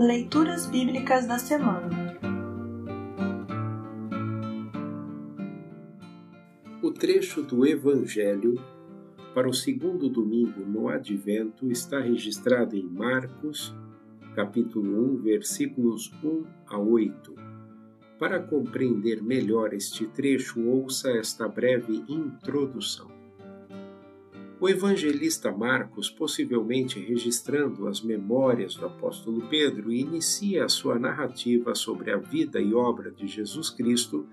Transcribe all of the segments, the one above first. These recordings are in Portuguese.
Leituras Bíblicas da Semana O trecho do Evangelho para o segundo domingo no Advento está registrado em Marcos, capítulo 1, versículos 1 a 8. Para compreender melhor este trecho, ouça esta breve introdução. O evangelista Marcos, possivelmente registrando as memórias do apóstolo Pedro, inicia a sua narrativa sobre a vida e obra de Jesus Cristo,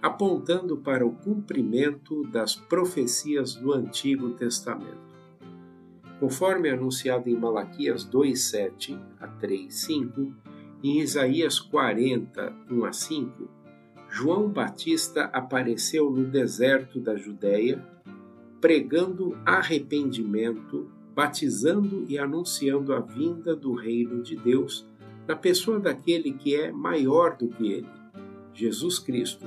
apontando para o cumprimento das profecias do Antigo Testamento. Conforme anunciado em Malaquias 2:7 a 3:5 e em Isaías 40, 1 a 5, João Batista apareceu no deserto da Judéia pregando arrependimento, batizando e anunciando a vinda do reino de Deus na pessoa daquele que é maior do que ele, Jesus Cristo,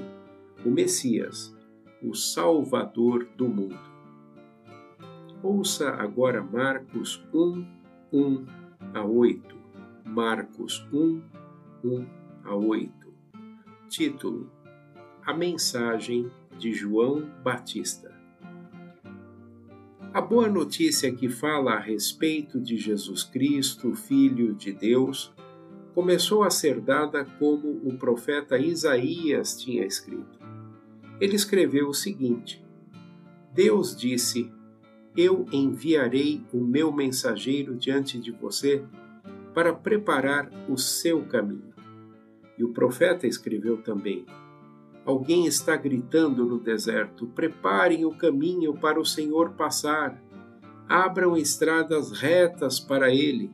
o Messias, o Salvador do mundo. Ouça agora Marcos 1, 1 a 8. Marcos 1, 1 a 8. Título: A mensagem de João Batista. A boa notícia que fala a respeito de Jesus Cristo, Filho de Deus, começou a ser dada como o profeta Isaías tinha escrito. Ele escreveu o seguinte: Deus disse: Eu enviarei o meu mensageiro diante de você para preparar o seu caminho. E o profeta escreveu também: Alguém está gritando no deserto: preparem o caminho para o Senhor passar, abram estradas retas para ele.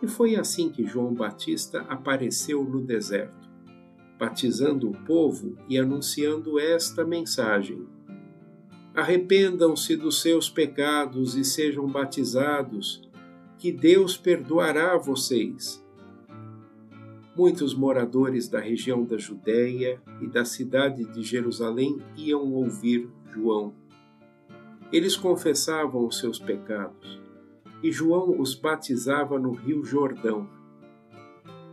E foi assim que João Batista apareceu no deserto, batizando o povo e anunciando esta mensagem: Arrependam-se dos seus pecados e sejam batizados, que Deus perdoará vocês Muitos moradores da região da Judéia e da cidade de Jerusalém iam ouvir João. Eles confessavam os seus pecados, e João os batizava no rio Jordão.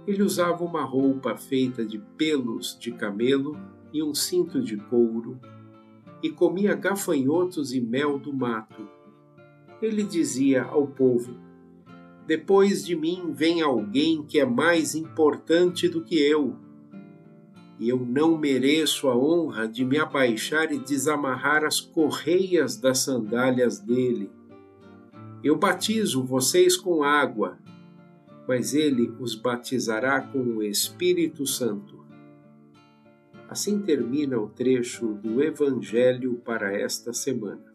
Ele usava uma roupa feita de pelos de camelo e um cinto de couro, e comia gafanhotos e mel do mato. Ele dizia ao povo: depois de mim vem alguém que é mais importante do que eu. E eu não mereço a honra de me abaixar e desamarrar as correias das sandálias dele. Eu batizo vocês com água, mas ele os batizará com o Espírito Santo. Assim termina o trecho do Evangelho para esta semana.